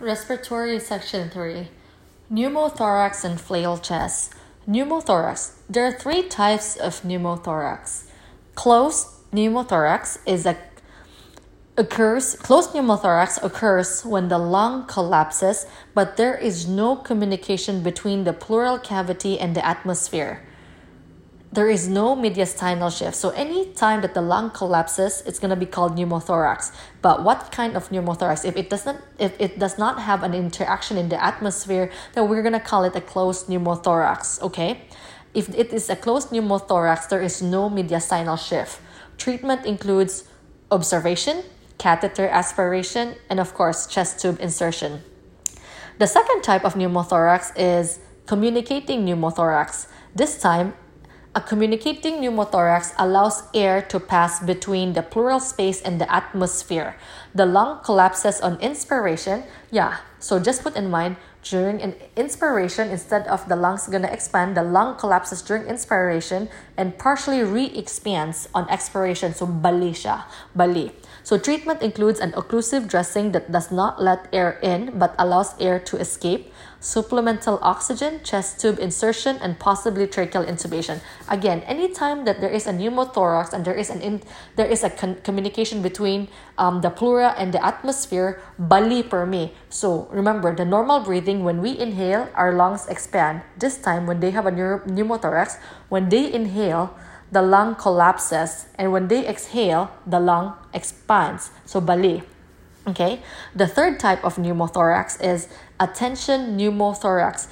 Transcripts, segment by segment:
Respiratory Section 3 Pneumothorax and flail chest. Pneumothorax. There are three types of pneumothorax. Closed pneumothorax is a occurs closed pneumothorax occurs when the lung collapses but there is no communication between the pleural cavity and the atmosphere there is no mediastinal shift. So any time that the lung collapses, it's gonna be called pneumothorax. But what kind of pneumothorax? If it doesn't, if it does not have an interaction in the atmosphere, then we're gonna call it a closed pneumothorax. Okay. If it is a closed pneumothorax, there is no mediastinal shift. Treatment includes observation, catheter aspiration, and of course, chest tube insertion. The second type of pneumothorax is communicating pneumothorax. This time, a communicating pneumothorax allows air to pass between the pleural space and the atmosphere. The lung collapses on inspiration. Yeah, so just put in mind during an inspiration, instead of the lungs gonna expand, the lung collapses during inspiration and partially re-expands on expiration. So bali bali. So treatment includes an occlusive dressing that does not let air in but allows air to escape, supplemental oxygen, chest tube insertion, and possibly tracheal intubation. Again, anytime that there is a pneumothorax and there is an in, there is a con- communication between um, the pleura and the atmosphere, bali per me. So remember, the normal breathing when we inhale, our lungs expand. This time, when they have a pneumothorax, when they inhale, the lung collapses, and when they exhale, the lung expands. So bali. Okay. The third type of pneumothorax is a tension pneumothorax.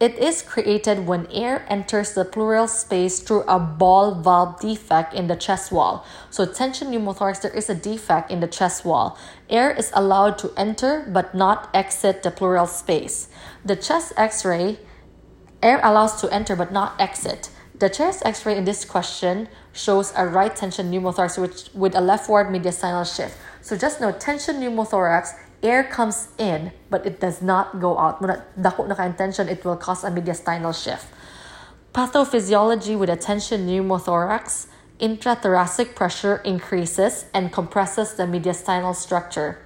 It is created when air enters the pleural space through a ball valve defect in the chest wall. So, tension pneumothorax, there is a defect in the chest wall. Air is allowed to enter but not exit the pleural space. The chest x ray, air allows to enter but not exit. The chest x-ray in this question shows a right tension pneumothorax which, with a leftward mediastinal shift. So just know, tension pneumothorax, air comes in, but it does not go out. Tension, it will cause a mediastinal shift. Pathophysiology with a tension pneumothorax, intrathoracic pressure increases and compresses the mediastinal structure.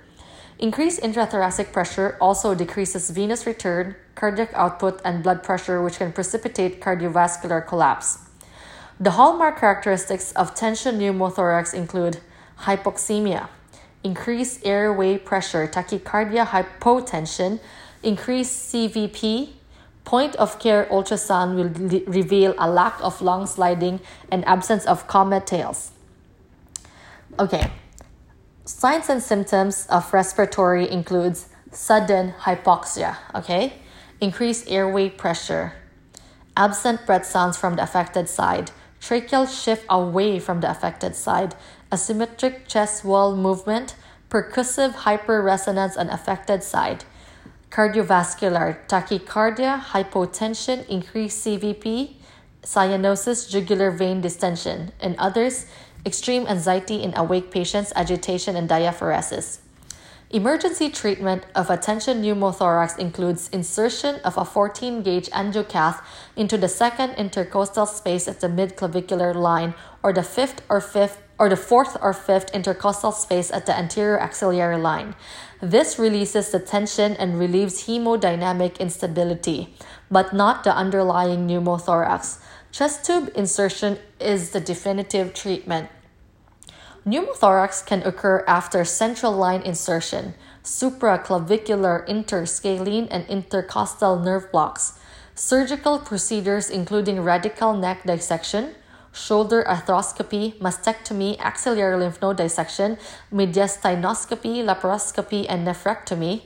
Increased intrathoracic pressure also decreases venous return, cardiac output, and blood pressure, which can precipitate cardiovascular collapse. The hallmark characteristics of tension pneumothorax include hypoxemia, increased airway pressure, tachycardia, hypotension, increased CVP, point of care ultrasound will reveal a lack of lung sliding and absence of comet tails. Okay, Signs and symptoms of respiratory includes sudden hypoxia, okay? Increased airway pressure, absent breath sounds from the affected side, tracheal shift away from the affected side, asymmetric chest wall movement, percussive hyperresonance on affected side, cardiovascular, tachycardia, hypotension, increased CVP, cyanosis, jugular vein distension, and others extreme anxiety in awake patients, agitation, and diaphoresis. Emergency treatment of a tension pneumothorax includes insertion of a 14 gauge angiocath into the second intercostal space at the midclavicular line or the fifth or fifth or the fourth or fifth intercostal space at the anterior axillary line. This releases the tension and relieves hemodynamic instability, but not the underlying pneumothorax. Chest tube insertion is the definitive treatment. Pneumothorax can occur after central line insertion, supraclavicular, interscalene, and intercostal nerve blocks. Surgical procedures including radical neck dissection, shoulder arthroscopy, mastectomy, axillary lymph node dissection, mediastinoscopy, laparoscopy, and nephrectomy.